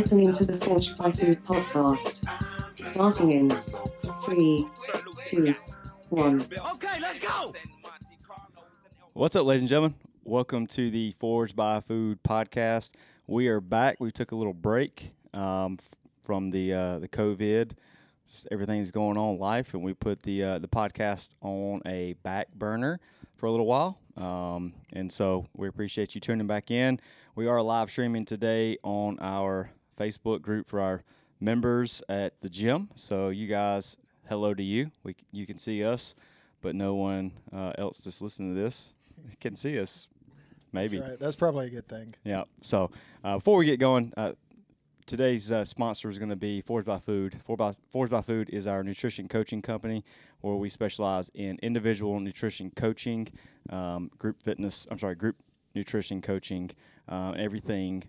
You're listening to the Forged by Food podcast. Starting in three, two, one. What's up, ladies and gentlemen? Welcome to the Forged by Food podcast. We are back. We took a little break um, f- from the uh, the COVID. Just everything's going on in life, and we put the uh, the podcast on a back burner for a little while. Um, and so we appreciate you tuning back in. We are live streaming today on our Facebook group for our members at the gym. So you guys, hello to you. We c- you can see us, but no one uh, else that's listening to this can see us. Maybe. That's right. That's probably a good thing. Yeah. So uh, before we get going, uh, today's uh, sponsor is going to be Forged by Food. Forged by, Food is our nutrition coaching company where we specialize in individual nutrition coaching, um, group fitness. I'm sorry, group nutrition coaching, uh, everything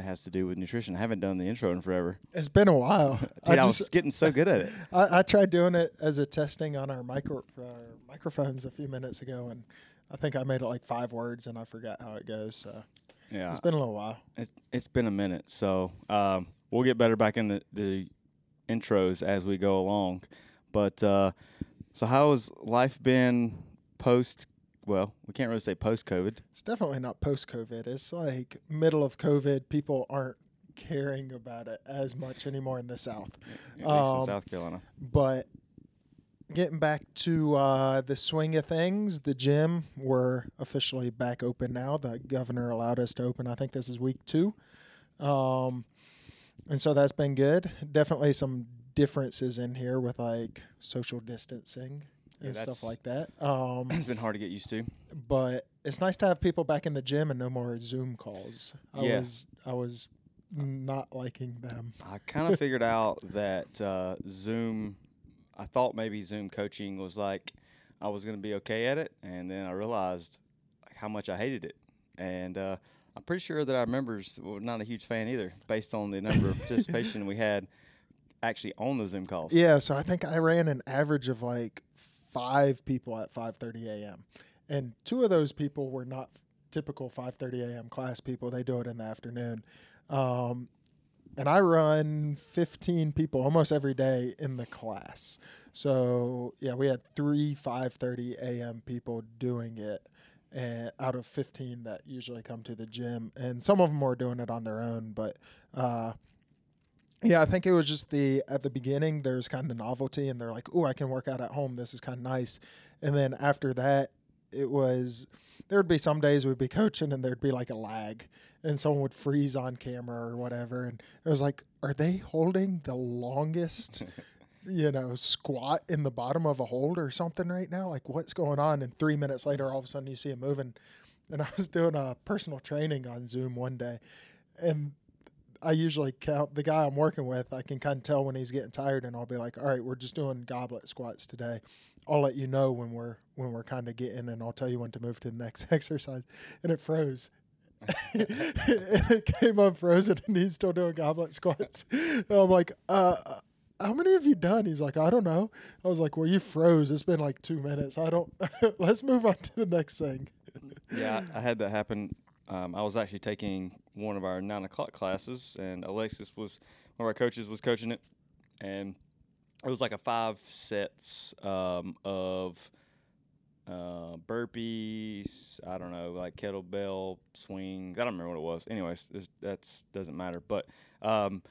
has to do with nutrition. I haven't done the intro in forever. It's been a while. Dude, I, I was just getting so good at it. I, I tried doing it as a testing on our micro our microphones a few minutes ago, and I think I made it like five words, and I forgot how it goes. So Yeah. it's been a little while. It's, it's been a minute, so um, we'll get better back in the, the intros as we go along. But uh, so, how has life been post? Well, we can't really say post COVID. It's definitely not post COVID. It's like middle of COVID. People aren't caring about it as much anymore in the South. At least Um, in South Carolina. But getting back to uh, the swing of things, the gym we're officially back open now. The governor allowed us to open. I think this is week two, um, and so that's been good. Definitely some differences in here with like social distancing Yeah, and stuff like that. Um, It's been hard to get used to. but it's nice to have people back in the gym and no more Zoom calls. I Yeah. was I was not liking them. I kind of figured out that uh, Zoom. I thought maybe Zoom coaching was like I was going to be okay at it, and then I realized how much I hated it. And uh, I'm pretty sure that our members were not a huge fan either, based on the number of participation we had actually on the Zoom calls. Yeah, so I think I ran an average of like five people at 5:30 a.m. and two of those people were not typical 5:30 a.m. class people. They do it in the afternoon, um, and I run 15 people almost every day in the class. So yeah, we had three 5:30 a.m. people doing it. And out of 15 that usually come to the gym, and some of them were doing it on their own, but uh, yeah, I think it was just the at the beginning there's kind of the novelty and they're like, "Oh, I can work out at home. This is kind of nice." And then after that, it was there would be some days we'd be coaching and there'd be like a lag and someone would freeze on camera or whatever and it was like, "Are they holding the longest you know, squat in the bottom of a hold or something right now? Like what's going on?" And 3 minutes later all of a sudden you see him moving. And I was doing a personal training on Zoom one day and I usually count the guy I'm working with. I can kind of tell when he's getting tired, and I'll be like, "All right, we're just doing goblet squats today. I'll let you know when we're when we're kind of getting, and I'll tell you when to move to the next exercise." And it froze. and it came up frozen, and he's still doing goblet squats. And I'm like, uh. How many have you done? He's like, I don't know. I was like, Well, you froze. It's been like two minutes. I don't. Let's move on to the next thing. Yeah, I had that happen. Um, I was actually taking one of our nine o'clock classes, and Alexis was one of our coaches was coaching it, and it was like a five sets um, of uh, burpees. I don't know, like kettlebell swings. I don't remember what it was. Anyways, that doesn't matter. But um,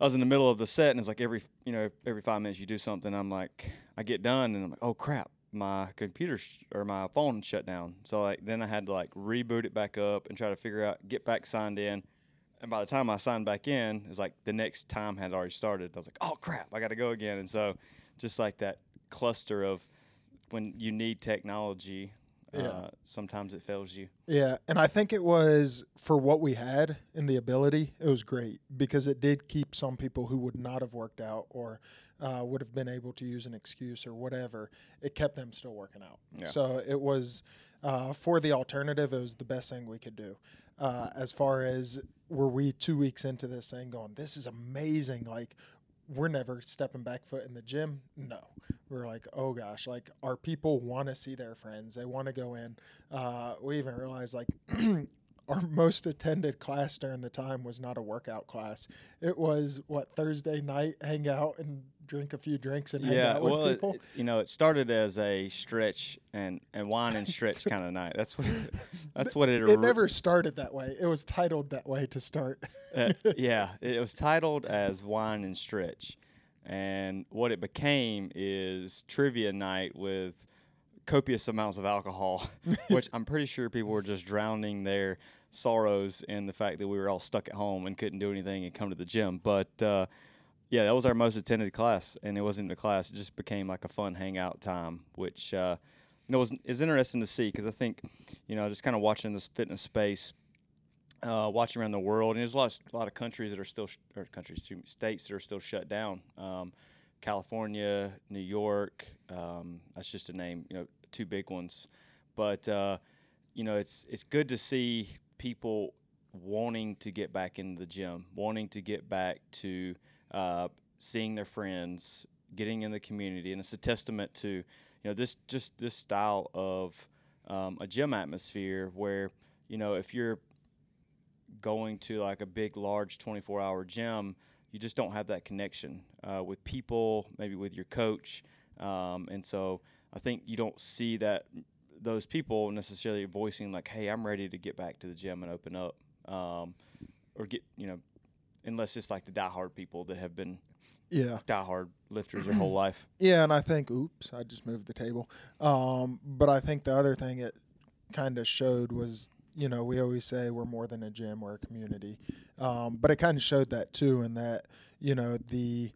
I was in the middle of the set, and it's like every you know every five minutes you do something. I'm like, I get done, and I'm like, oh crap, my computer sh- or my phone shut down. So like then I had to like reboot it back up and try to figure out get back signed in. And by the time I signed back in, it was like the next time had already started. I was like, oh crap, I got to go again. And so just like that cluster of when you need technology, Yeah. uh, sometimes it fails you. Yeah, and I think it was for what we had and the ability, it was great because it did keep some people who would not have worked out or uh, would have been able to use an excuse or whatever. It kept them still working out. Yeah. So it was uh, for the alternative. It was the best thing we could do. Uh, as far as were we two weeks into this thing going, this is amazing. Like we're never stepping back foot in the gym. No, we're like, oh gosh, like our people want to see their friends. They want to go in. Uh, we even realized like our most attended class during the time was not a workout class. It was what Thursday night, hangout and drink a few drinks and hang Yeah, out with well, people. it- you know, it started as a stretch and, and wine and stretch kind of night. That's what it, that's what it. it never started that way. It was titled that way to start. uh, yeah, it was titled as Wine and Stretch. And what it became is trivia night with copious amounts of alcohol, which I'm pretty sure people were just drowning their sorrows in the fact that we were all stuck at home and couldn't do anything and come to the gym. But uh, yeah, that was our most attended class, and it wasn't a class; it just became like a fun hangout time, which uh, you know was is interesting to see because I think you know just kind of watching this fitness space uh, watching around the world, and there's a lot, of, a lot of countries that are still, sh- or countries, me, states that are still shut down. Um, California, New York, um, that's just a name, you know, two big ones. But uh, you know, it's it's good to see people wanting to get back into the gym, wanting to get back to uh, seeing their friends, getting in the community, and it's a testament to you know this just this style of um, a gym atmosphere where you know if you're going to like a big large 24 hour gym you just don't have that connection uh, with people maybe with your coach. Um, and so i think you don't see that those people necessarily voicing like hey i'm ready to get back to the gym and open up um, or get you know unless it's like the diehard people that have been Yeah. diehard lifters their whole life Yeah, and I think, oops, I just moved the table. Um, but I think the other thing it kind of showed was, you know, we always say we're more than a gym, we're a community. Um, but it kind of showed that too, in that, you know, the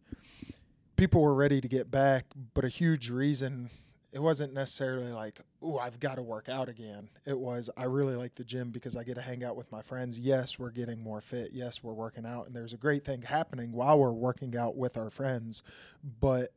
people were ready to get back, but a huge reason it wasn't necessarily like, oh, I've got to work out again. It was, I really like the gym because I get to hang out with my friends. Yes, we're getting more fit. Yes, we're working out. And there's a great thing happening while we're working out with our friends. But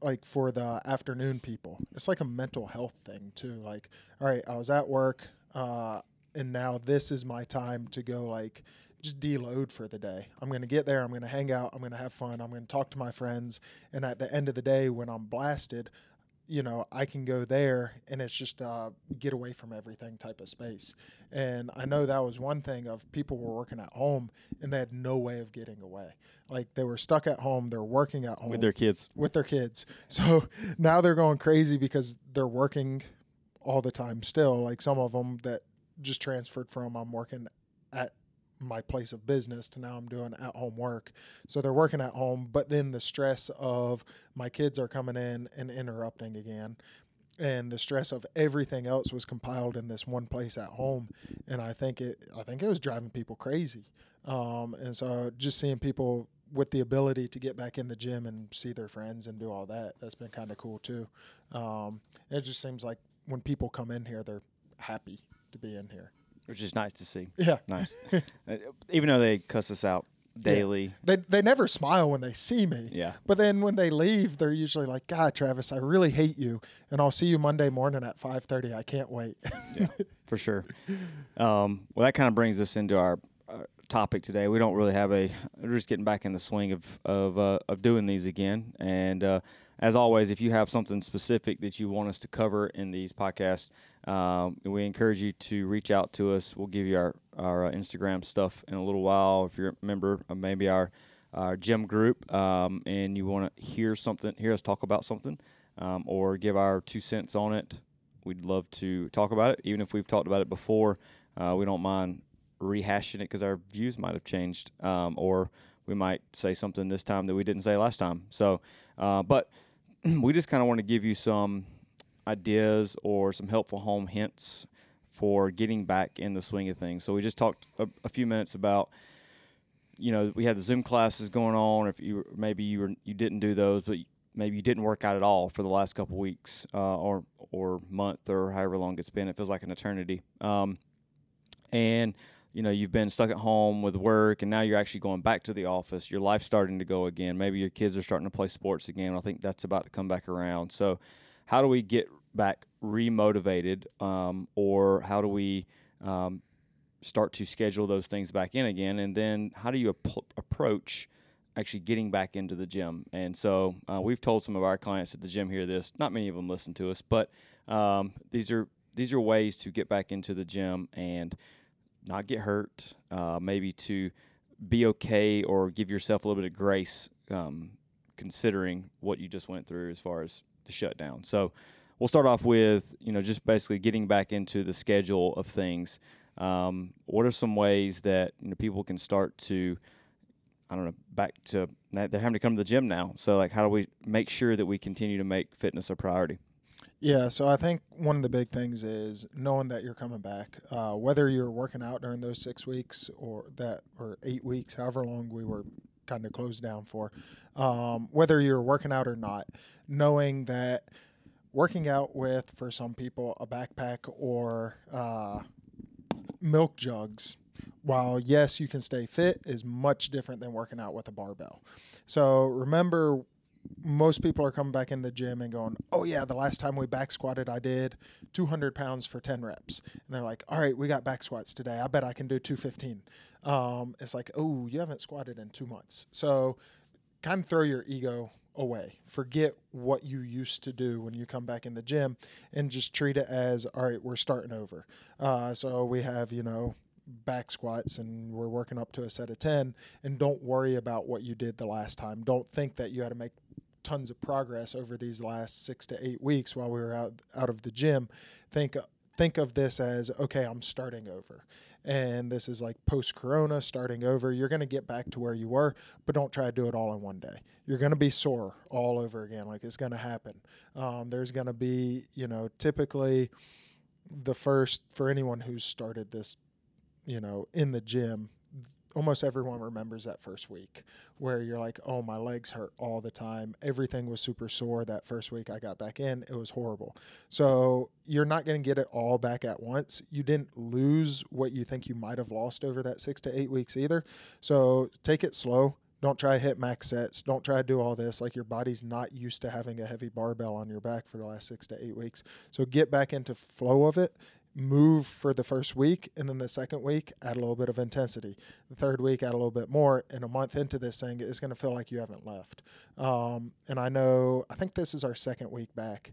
like for the afternoon people, it's like a mental health thing too. Like, all right, I was at work, uh, and now this is my time to go like just deload for the day. I'm going to get there, I'm going to hang out, I'm going to have fun, I'm going to talk to my friends, and at the end of the day when I'm blasted, you know, I can go there and it's just a get away from everything type of space. And I know that was one thing of people were working at home and they had no way of getting away. Like they were stuck at home, they're working at home with their kids with their kids. So now they're going crazy because they're working all the time still. Like some of them that just transferred from I'm working at my place of business to now I'm doing at home work. So they're working at home, but then the stress of my kids are coming in and interrupting again. And the stress of everything else was compiled in this one place at home, and I think it. I think it was driving people crazy. Um, and so just seeing people with the ability to get back in the gym and see their friends and do all that, that's been kind of cool too. Um, it just seems like when people come in here, they're happy to be in here. Which is nice to see Yeah. nice Uh, even though they cuss us out daily They, they never smile when they see me. yeah But then when they leave, they're usually like, God, Travis, I really hate you. And I'll see you Monday morning at 5.30. I can't wait. yeah, for sure. Um, well, that kind of brings us into our, uh topic today. We don't really have a. We're just getting back in the swing of of uh, of doing these again. And uh, as always, if you have something specific that you want us to cover in these podcasts, um, we encourage you to reach out to us. We'll give you our our uh, Instagram stuff in a little while. If you're a member of maybe our our gym group, um, and you want to hear something, hear us talk about something, um, or give our two cents on it, we'd love to talk about it. Even if we've talked about it before, uh, we don't mind rehashing it because our views might have changed, um, or we might say something this time that we didn't say last time. So, uh, but we just kind of want to give you some ideas or some helpful home hints for getting back in the swing of things. So we just talked a, a few minutes about you know we had the Zoom classes going on. If you maybe you were you didn't do those, but maybe you didn't work out at all for the last couple weeks uh, or or month or however long it's been. It feels like an eternity. Um, and you know you've been stuck at home with work, and now you're actually going back to the office. Your life's starting to go again. Maybe your kids are starting to play sports again. I think that's about to come back around. So, how do we get back remotivated, um, or how do we um, start to schedule those things back in again? And then how do you ap- approach actually getting back into the gym? And so uh, we've told some of our clients at the gym here this. Not many of them listen to us, but um, these are these are ways to get back into the gym and not get hurt, uh, maybe to be okay or give yourself a little bit of grace, um, considering what you just went through as far as the shutdown. So we'll start off with you know just basically getting back into the schedule of things. Um, what are some ways that you know people can start to I don't know back to they're having to come to the gym now. So like how do we make sure that we continue to make fitness a priority? Yeah, so I think one of the big things is knowing that you're coming back. Uh, whether you're working out during those six weeks or that or eight weeks, however long we were kind of closed down for, um, whether you're working out or not, knowing that working out with for some people a backpack or uh, milk jugs, while yes you can stay fit, is much different than working out with a barbell. So remember most people are coming back in the gym and going, "Oh yeah, the last time we back squatted, I did 200 pounds for 10 reps," and they're like, "All right, we got back squats today. I bet I can do 215." Um, it's like, "Oh, you haven't squatted in two months," so kind of throw your ego away. Forget what you used to do when you come back in the gym, and just treat it as, "All right, we're starting over." Uh, so we have, you know, back squats and we're working up to a set of 10 and don't worry about what you did the last time don't think that you had to make tons of progress over these last six to eight weeks while we were out out of the gym. Think think of this as okay, I'm starting over. And this is like post corona, starting over. You're going to get back to where you were, but don't try to do it all in one day. You're going to be sore all over again. Like it's going to happen. Um, there's going to be, you know, typically the first, for anyone who's started this, you know, in the gym, almost everyone remembers that first week where you're like, oh, my legs hurt all the time. Everything was super sore that first week I got back in. It was horrible. So you're not going to get it all back at once. You didn't lose what you think you might have lost over that six to eight weeks either. So take it slow. Don't try to hit max sets. Don't try to do all this. Like your body's not used to having a heavy barbell on your back for the last six to eight weeks. So get back into flow of it move for the first week and then the second week add a little bit of intensity. The third week add a little bit more and a month into this thing it's going to feel like you haven't left. Um, and i know i think this is our second week back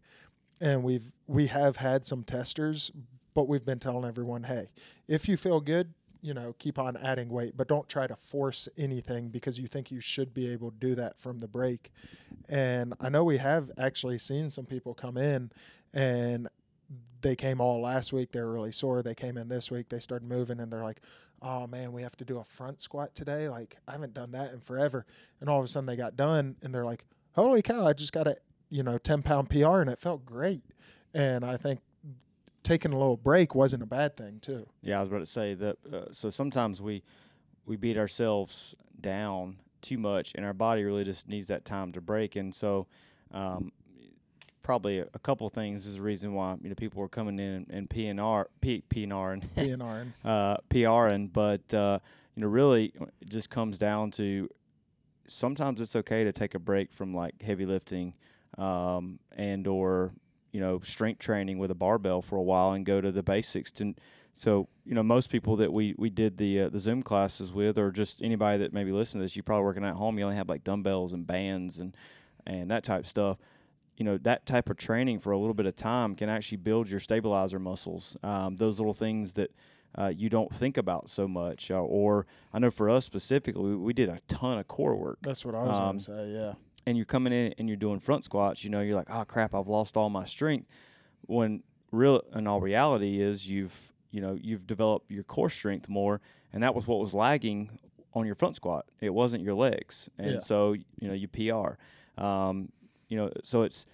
and we've we have had some testers but we've been telling everyone hey if you feel good you know keep on adding weight but don't try to force anything because you think you should be able to do that from the break. And i know we have actually seen some people come in and they came all last week. They were really sore. They came in this week. They started moving, and they're like, "Oh man, we have to do a front squat today. Like I haven't done that in forever." And all of a sudden, they got done, and they're like, "Holy cow! I just got a you know ten pound PR, and it felt great." And I think taking a little break wasn't a bad thing too. Yeah, I was about to say that. Uh, so sometimes we we beat ourselves down too much, and our body really just needs that time to break. And so, um, probably a, a couple of things is the reason why you know people were coming in and PNR, P, PNR and PNR and uh, PRing, but uh, you know really it just comes down to sometimes it's okay to take a break from like heavy lifting um, and or you know strength training with a barbell for a while and go to the basics to so you know most people that we we did the uh, the zoom classes with or just anybody that maybe listen to this you're probably working at home you only have like dumbbells and bands and and that type of stuff you know that type of training for a little bit of time can actually build your stabilizer muscles. Um, those little things that uh, you don't think about so much. Uh, or I know for us specifically, we, we, did a ton of core work. That's what I was um, going to say. Yeah. And you're coming in and you're doing front squats. You know, you're like, oh crap, I've lost all my strength. When real, in all reality, is you've you know you've developed your core strength more, and that was what was lagging on your front squat. It wasn't your legs, and yeah. so you know you PR. Um, you know, so it's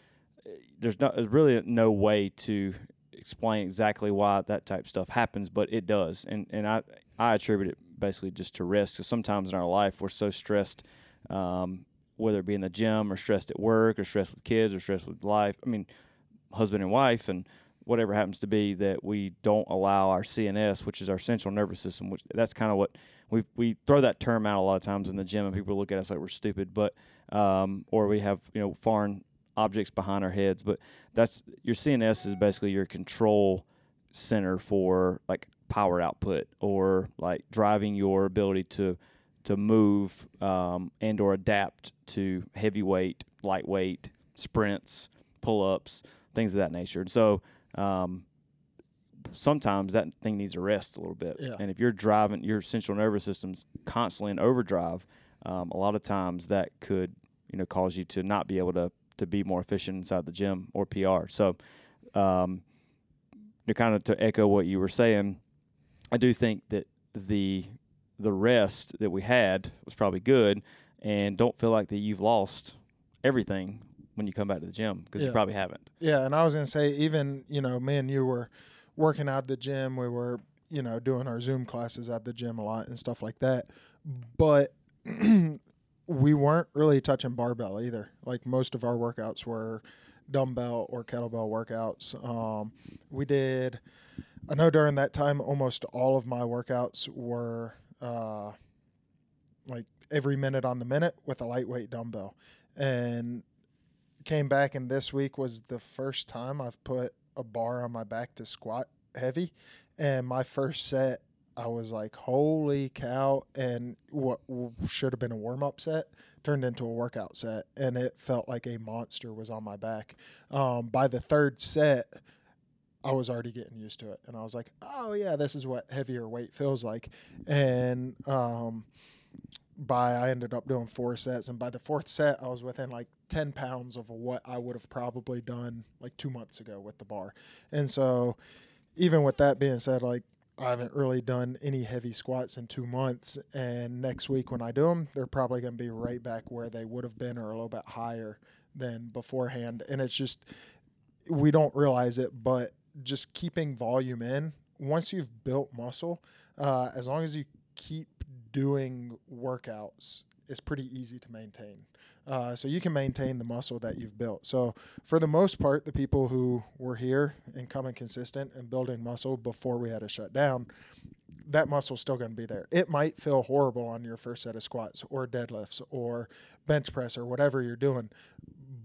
there's not there's really no way to explain exactly why that type of stuff happens, but it does, and and I I attribute it basically just to risk. Because sometimes in our life we're so stressed, um, whether it be in the gym or stressed at work or stressed with kids or stressed with life. I mean, husband and wife and whatever happens to be that we don't allow our CNS, which is our central nervous system, which that's kind of what we we throw that term out a lot of times in the gym, and people look at us like we're stupid, but um, or we have you know foreign objects behind our heads. But that's your CNS is basically your control center for like power output or like driving your ability to to move um, and or adapt to heavyweight, lightweight sprints, pull ups, things of that nature. And so um, sometimes that thing needs a rest a little bit. Yeah. And if you're driving, your central nervous system's constantly in overdrive. Um, a lot of times that could, you know, cause you to not be able to to be more efficient inside the gym or PR. So, um, to kind of to echo what you were saying, I do think that the the rest that we had was probably good, and don't feel like that you've lost everything when you come back to the gym because Yeah. you probably haven't. Yeah, and I was gonna say, even you know, me and you were working out at the gym. We were, you know, doing our Zoom classes at the gym a lot and stuff like that. But we weren't really touching barbell either. Like most of our workouts were dumbbell or kettlebell workouts. Um, we did. I know during that time, almost all of my workouts were uh, like every minute on the minute with a lightweight dumbbell, and came back and this week was the first time I've put a bar on my back to squat heavy. And my first set, I was like, holy cow. And what should have been a warm up set turned into a workout set. And it felt like a monster was on my back. Um, by the third set, I was already getting used to it. And I was like, oh, yeah, this is what heavier weight feels like. And, um, by I ended up doing four sets, and by the fourth set, I was within like ten pounds of what I would have probably done like two months ago with the bar. And so, even with that being said, like I haven't really done any heavy squats in two months, and next week when I do them, they're probably going to be right back where they would have been or a little bit higher than beforehand. And it's just we don't realize it, but just keeping volume in once you've built muscle, uh, as long as you keep doing workouts it's pretty easy to maintain. Uh, so you can maintain the muscle that you've built. So for the most part, the people who were here and coming consistent and building muscle before we had to shut down, that muscle's still going to be there. It might feel horrible on your first set of squats or deadlifts or bench press or whatever you're doing,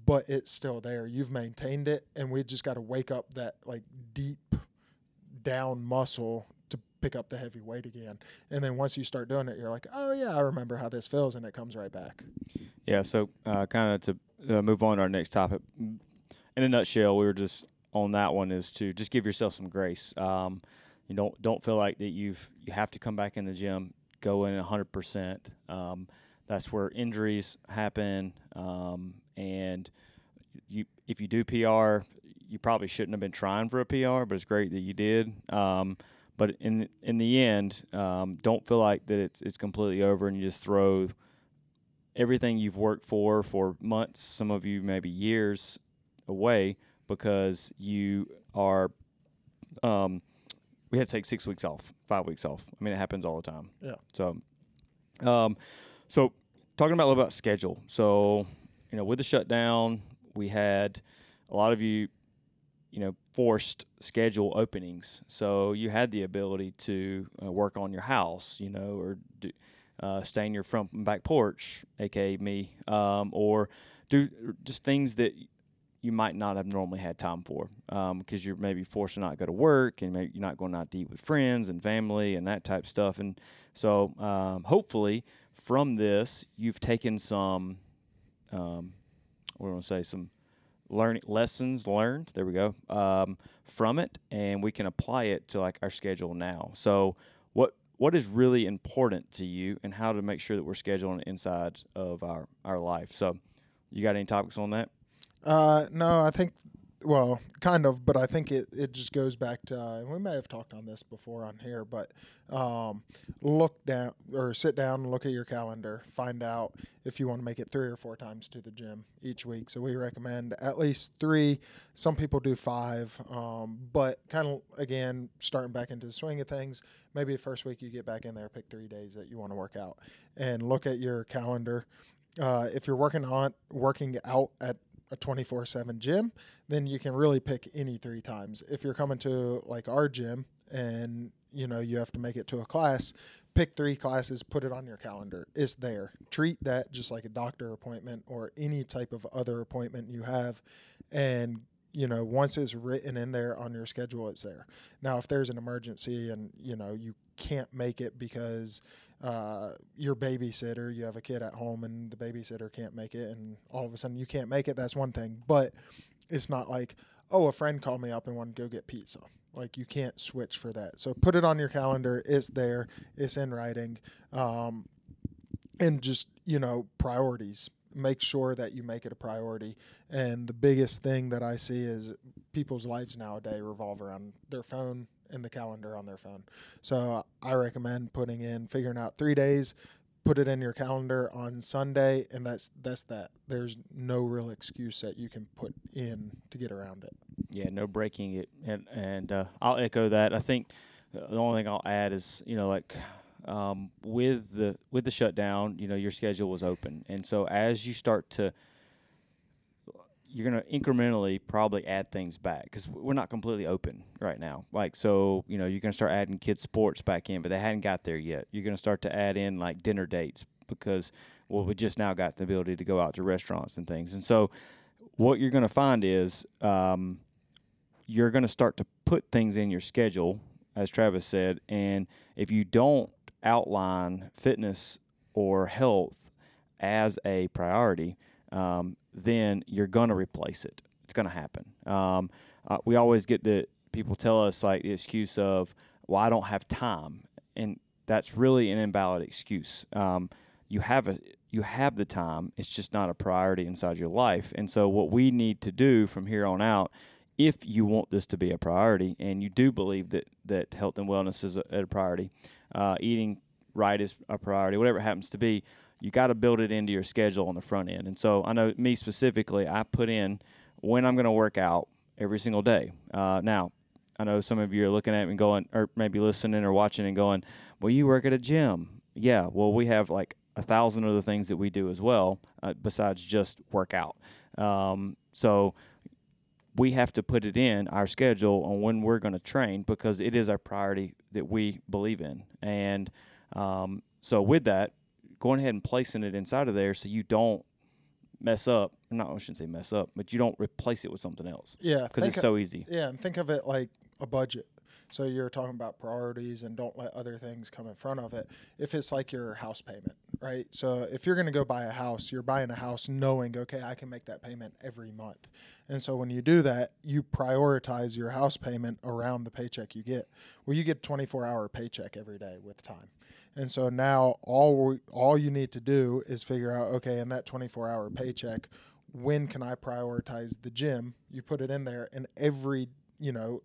but it's still there. You've maintained it, and we just got to wake up that like deep down muscle pick up the heavy weight again. And then once you start doing it, you're like, oh yeah, I remember how this feels, and it comes right back. Yeah, so uh, kind of to uh, move on to our next topic. In a nutshell, we were just on that one is to just give yourself some grace. Um, you don't don't feel like that you've you have to come back in the gym, go in hundred percent. Um, that's where injuries happen, um, and you if you do PR, you probably shouldn't have been trying for a PR, but it's great that you did. Um, but in in the end, um, don't feel like that it's it's completely over and you just throw everything you've worked for for months, some of you maybe years away because you are. Um, we had to take six weeks off, five weeks off. I mean, it happens all the time. Yeah. So, um, so talking about a little about schedule. So, you know, with the shutdown, we had a lot of you, you know, forced schedule openings. So you had the ability to uh, work on your house, you know, or do, uh, stay in your front and back porch, aka me, um, or do just things that you might not have normally had time for because you're maybe forced to not go to work and maybe you're not going out to eat with friends and family and that type of stuff. And so um, hopefully from this, you've taken some, um, what do I want to say, some learning lessons learned. There we go um, from it, and we can apply it to like our schedule now. So what what is really important to you, and how to make sure that we're scheduling inside of our our life. So, you got any topics on that? Uh, no, I think, well, kind of, but I think it, it just goes back to, uh, and we may have talked on this before on here, but um, look down or sit down look at your calendar, find out if you want to make it three or four times to the gym each week. So we recommend at least three. Some people do five, um, but kind of, again, starting back into the swing of things, maybe the first week you get back in there, pick three days that you want to work out and look at your calendar. Uh, if you're working on working out at a 24 7 gym, then you can really pick any three times. If you're coming to like our gym and you know you have to make it to a class, pick three classes, put it on your calendar. It's there. Treat that just like a doctor appointment or any type of other appointment you have. And you know, once it's written in there on your schedule, it's there. Now, if there's an emergency and you know you can't make it because uh, your babysitter, you have a kid at home and the babysitter can't make it, and all of a sudden you can't make it, that's one thing. But it's not like, oh, a friend called me up and wanted to go get pizza. Like you can't switch for that. So put it on your calendar. It's there. It's in writing. Um, and just you know priorities. Make sure that you make it a priority. And the biggest thing that I see is people's lives nowadays revolve around their phone and the calendar on their phone. So I recommend putting in figuring out three days put it in your calendar on Sunday, and that's that's that. There's no real excuse that you can put in to get around it. Yeah, no breaking it, and and uh, I'll echo that. I think the only thing I'll add is you know like um, with the with the shutdown, you know your schedule was open, and so as you start to you're going to incrementally probably add things back because we're not completely open right now. Like, so, you know, you're going to start adding kids' sports back in, but they hadn't got there yet. You're going to start to add in like dinner dates because, well, we just now got the ability to go out to restaurants and things. And so, what you're going to find is um, you're going to start to put things in your schedule, as Travis said. And if you don't outline fitness or health as a priority, um, then you're to replace it. It's to happen. Um, uh, we always get the people tell us like the excuse of, well, I don't have time. And that's really an invalid excuse. Um, you have a you have the time. It's just not a priority inside your life. And so what we need to do from here on out, if you want this to be a priority, and you do believe that that health and wellness is a, a priority, uh, eating right is a priority, whatever it happens to be, you got to build it into your schedule on the front end. And so I know me specifically, I put in when I'm going to work out every single day. Uh, now, I know some of you are looking at me going, or maybe listening or watching and going, well, you work at a gym. Yeah, well, we have like a thousand other things that we do as well uh, besides just work out. Um, so we have to put it in our schedule on when we're going to train because it is our priority that we believe in. And um, so with that, going ahead and placing it inside of there so you don't mess up. Not I shouldn't say mess up, but you don't replace it with something else. Yeah, because it's of, so easy. Yeah, and think of it like a budget. So you're talking about priorities and don't let other things come in front of it. If it's like your house payment, right? So if you're going to go buy a house, you're buying a house knowing, okay, I can make that payment every month. And so when you do that, you prioritize your house payment around the paycheck you get. Well, you get a 24 hour paycheck every day with time. And so now all we, all you need to do is figure out okay, in that 24-hour paycheck, when can I prioritize the gym? You put it in there and every, you know,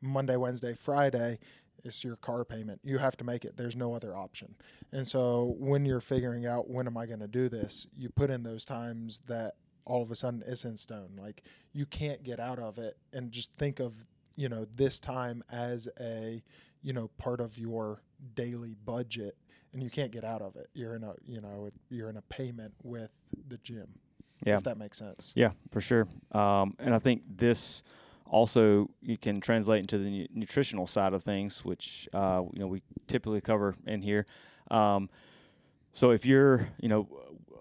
Monday, Wednesday, Friday, it's your car payment. You have to make it. There's no other option. And so when you're figuring out when am I going to do this, you put in those times that all of a sudden is in stone. Like you can't get out of it and just think of, you know, this time as a, you know, part of your daily budget and you can't get out of it. You're in a you know you're in a payment with the gym. Yeah, if that makes sense. Yeah, for sure. Um, and I think this also you can translate into the nu- nutritional side of things, which uh, you know we typically cover in here. Um, so if you're you know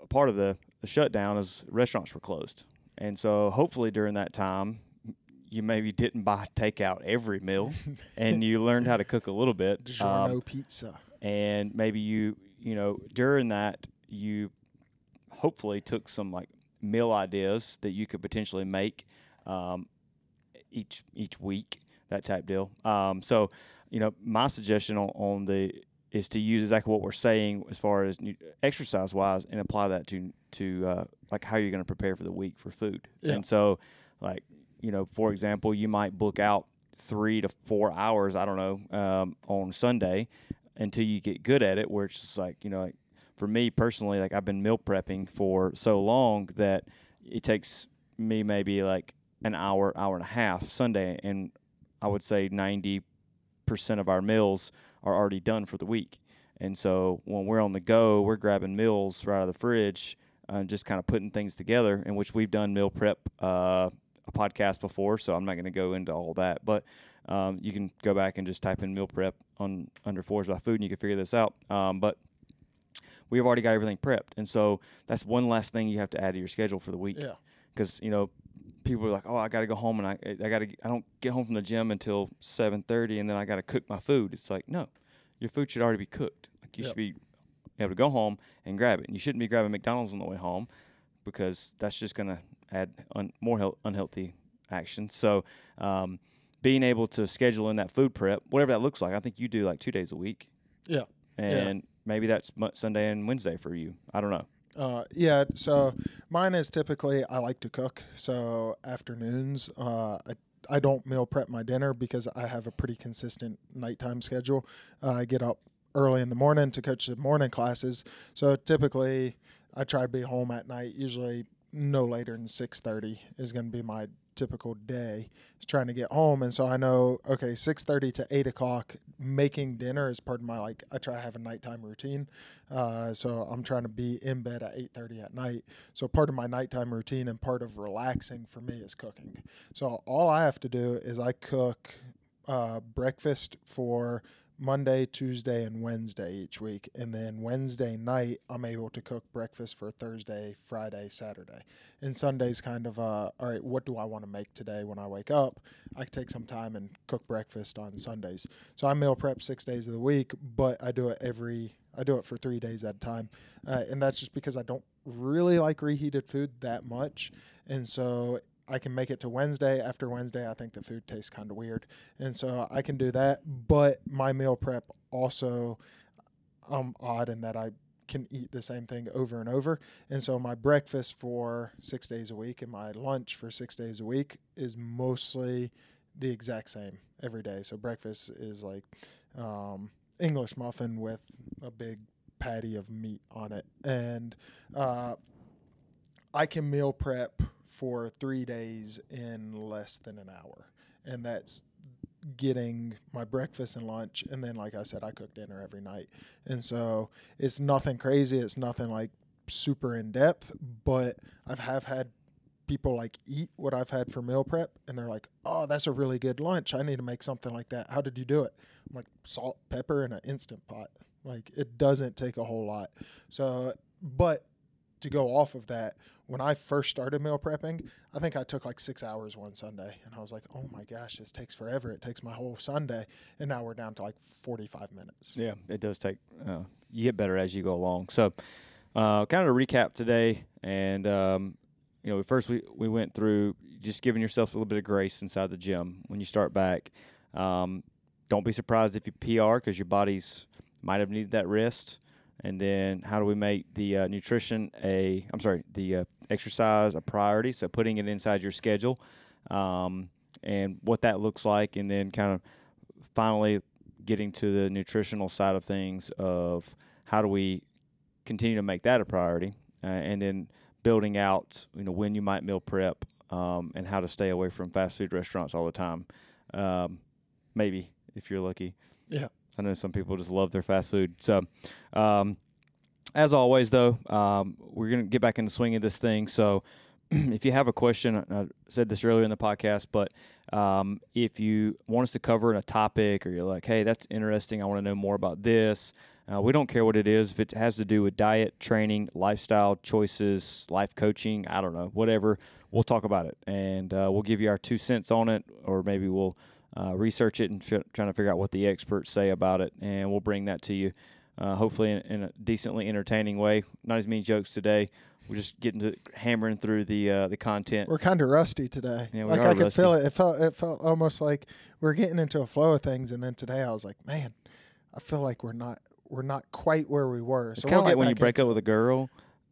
part of the, the shutdown is restaurants were closed, and so hopefully during that time you maybe didn't buy takeout every meal and you learned how to cook a little bit. DiGiorno um, pizza. And maybe you, you know, during that, you hopefully took some like meal ideas that you could potentially make um, each each week, that type deal. Um, so, you know, my suggestion on, on the is to use exactly what we're saying as far as exercise wise and apply that to to uh, like how you're going to prepare for the week for food. Yeah. And so, like you know, for example, you might book out three to four hours, I don't know, um, on Sunday until you get good at it, where it's just like, you know, like for me personally, like I've been meal prepping for so long that it takes me maybe like an hour, hour and a half Sunday. And I would say 90% of our meals are already done for the week. And so when we're on the go, we're grabbing meals right out of the fridge and uh, just kind of putting things together, in which we've done meal prep uh, a podcast before, so I'm not going to go into all that. But um, you can go back and just type in meal prep on under Forged by Food, and you can figure this out. Um, but we've already got everything prepped, and so that's one last thing you have to add to your schedule for the week. Yeah. Because you know, people are like, "Oh, I got to go home, and I I got to I don't get home from the gym until 7:30, and then I got to cook my food." It's like, no, your food should already be cooked. Like you yep. should be able to go home and grab it. And you shouldn't be grabbing McDonald's on the way home because that's just gonna add un- more he- unhealthy action. So, um, being able to schedule in that food prep, whatever that looks like, I think you do like two days a week. Yeah. And maybe that's Sunday and Wednesday for you. I don't know. Uh, yeah, so mine is typically I like to cook. So afternoons, uh, I, I don't meal prep my dinner because I have a pretty consistent nighttime schedule. Uh, I get up early in the morning to coach the morning classes. So typically, I try to be home at night. Usually, no later than six thirty is going to be my typical day is trying to get home. And so i know okay 6.30 to 8 o'clock making dinner is part of my like i try to have a nighttime routine. Uh, so i'm trying to be in bed at 8.30 at night. So part of my nighttime routine and part of relaxing for me is cooking. So all i have to do is i cook uh, breakfast for Monday, Tuesday, and Wednesday each week. And then Wednesday night, I'm able to cook breakfast for Thursday, Friday, Saturday. And Sunday's kind of, uh, all right, what do I want to make today when I wake up? I take some time and cook breakfast on Sundays. So I meal prep six days of the week, but I do it every, I do it for three days at a time. Uh, and that's just because I don't really like reheated food that much. And so I can make it to Wednesday. After Wednesday, I think the food tastes kind of weird, and so I can do that. But my meal prep also, I'm odd in that I can eat the same thing over and over, and so my breakfast for six days a week and my lunch for six days a week is mostly the exact same every day. So breakfast is like um, English muffin with a big patty of meat on it, and uh, I can meal prep for three days in less than an hour. And that's getting my breakfast and lunch. And then, like I said, I cook dinner every night. And so it's nothing crazy. It's nothing like super in depth, but I've have had people like eat what I've had for meal prep and they're like, oh, that's a really good lunch. I need to make something like that. How did you do it? I'm like, salt, pepper, and an instant pot. Like, it doesn't take a whole lot. So, but to go off of that, when I first started meal prepping, I think I took like six hours one Sunday, and I was like, "Oh my gosh, this takes forever! It takes my whole Sunday." And now we're down to like forty-five minutes. Yeah, it does take. Uh, you get better as you go along. So, uh, kind of a recap today, and um, you know, first we we went through just giving yourself a little bit of grace inside the gym when you start back. Um, don't be surprised if you PR because your body's might have needed that rest and then how do we make the uh, nutrition a i'm sorry the uh, exercise a priority so putting it inside your schedule um, and what that looks like and then kind of finally getting to the nutritional side of things of how do we continue to make that a priority uh, and then building out you know when you might meal prep um, and how to stay away from fast food restaurants all the time um, maybe if you're lucky Yeah. I know some people just love their fast food. So, um, as always, though, um, we're going to get back in the swing of this thing. So, if you have a question, I said this earlier in the podcast, but um, if you want us to cover a topic or you're like, hey, that's interesting, I want to know more about this, uh, we don't care what it is. If it has to do with diet, training, lifestyle choices, life coaching, I don't know, whatever, we'll talk about it. And uh, we'll give you our two cents on it, or maybe we'll uh, research it and f- trying to figure out what the experts say about it, and we'll bring that to you. Uh, hopefully, in, in, a decently entertaining way. Not as many jokes today. We're just getting to hammering through the uh, the content. We're kind of rusty today. Yeah, we like are I could rusty. feel it. It felt it felt almost like we're getting into a flow of things, and then today I was like, man, I feel like we're not we're not quite where we were. It's So kind of we'll like when you break up with a girl,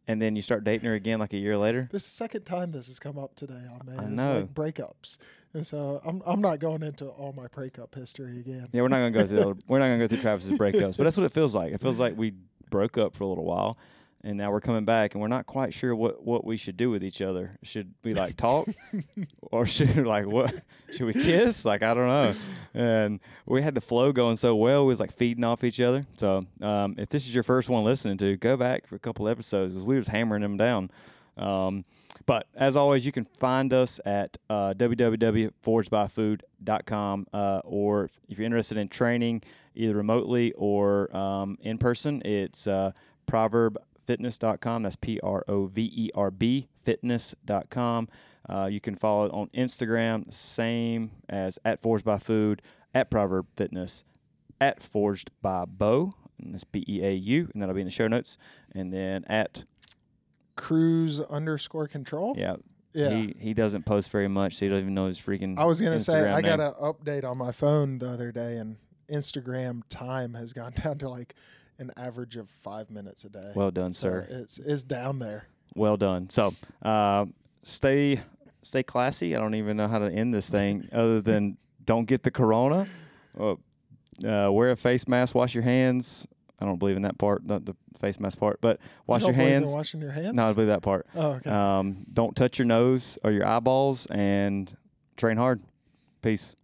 and then you start dating her again like a year later. This is the second time this has come up today on me. I know. like breakups, and so I'm I'm not going into all my breakup history again. Yeah, we're not gonna go through we're not gonna go through Travis's breakups, but that's what it feels like. It feels like we broke up for a little while, and now we're coming back, and we're not quite sure what what we should do with each other. Should we like talk, or should like what? Should we kiss? Like I don't know. And we had the flow going so well, we was like feeding off each other. So um, if this is your first one listening to, go back for a couple episodes because we was hammering them down. Um, but as always, you can find us at uh, www.forgebyfood.com uh, or if- you're interested in training either remotely or um, in person, it's uh, proverbfitness.com. That's P R O V E R B fitness.com. Uh, you can follow it on Instagram, same as at Forged by Food, at Proverb Fitness, at Forged by and that's B E A U, and that'll be in the show notes. And then at Cruise underscore control. yeah, Yeah. He he doesn't post very much, so he doesn't even know his freaking. I was gonna say I got an update on my phone the other day, and Instagram time has gone down to like an average of five minutes a day. Well done, So sir. It's it's down there. Well done. So, uh, stay stay classy. I don't even know how to end this thing other than don't get the corona. Uh, uh, wear a face mask. Wash your hands. I don't believe in that part, not the face mask part, but wash You your don't believe in hands. Washing your hands. No, I believe that part. oh, okay. Um, don't touch your nose or your eyeballs, and train hard. Peace.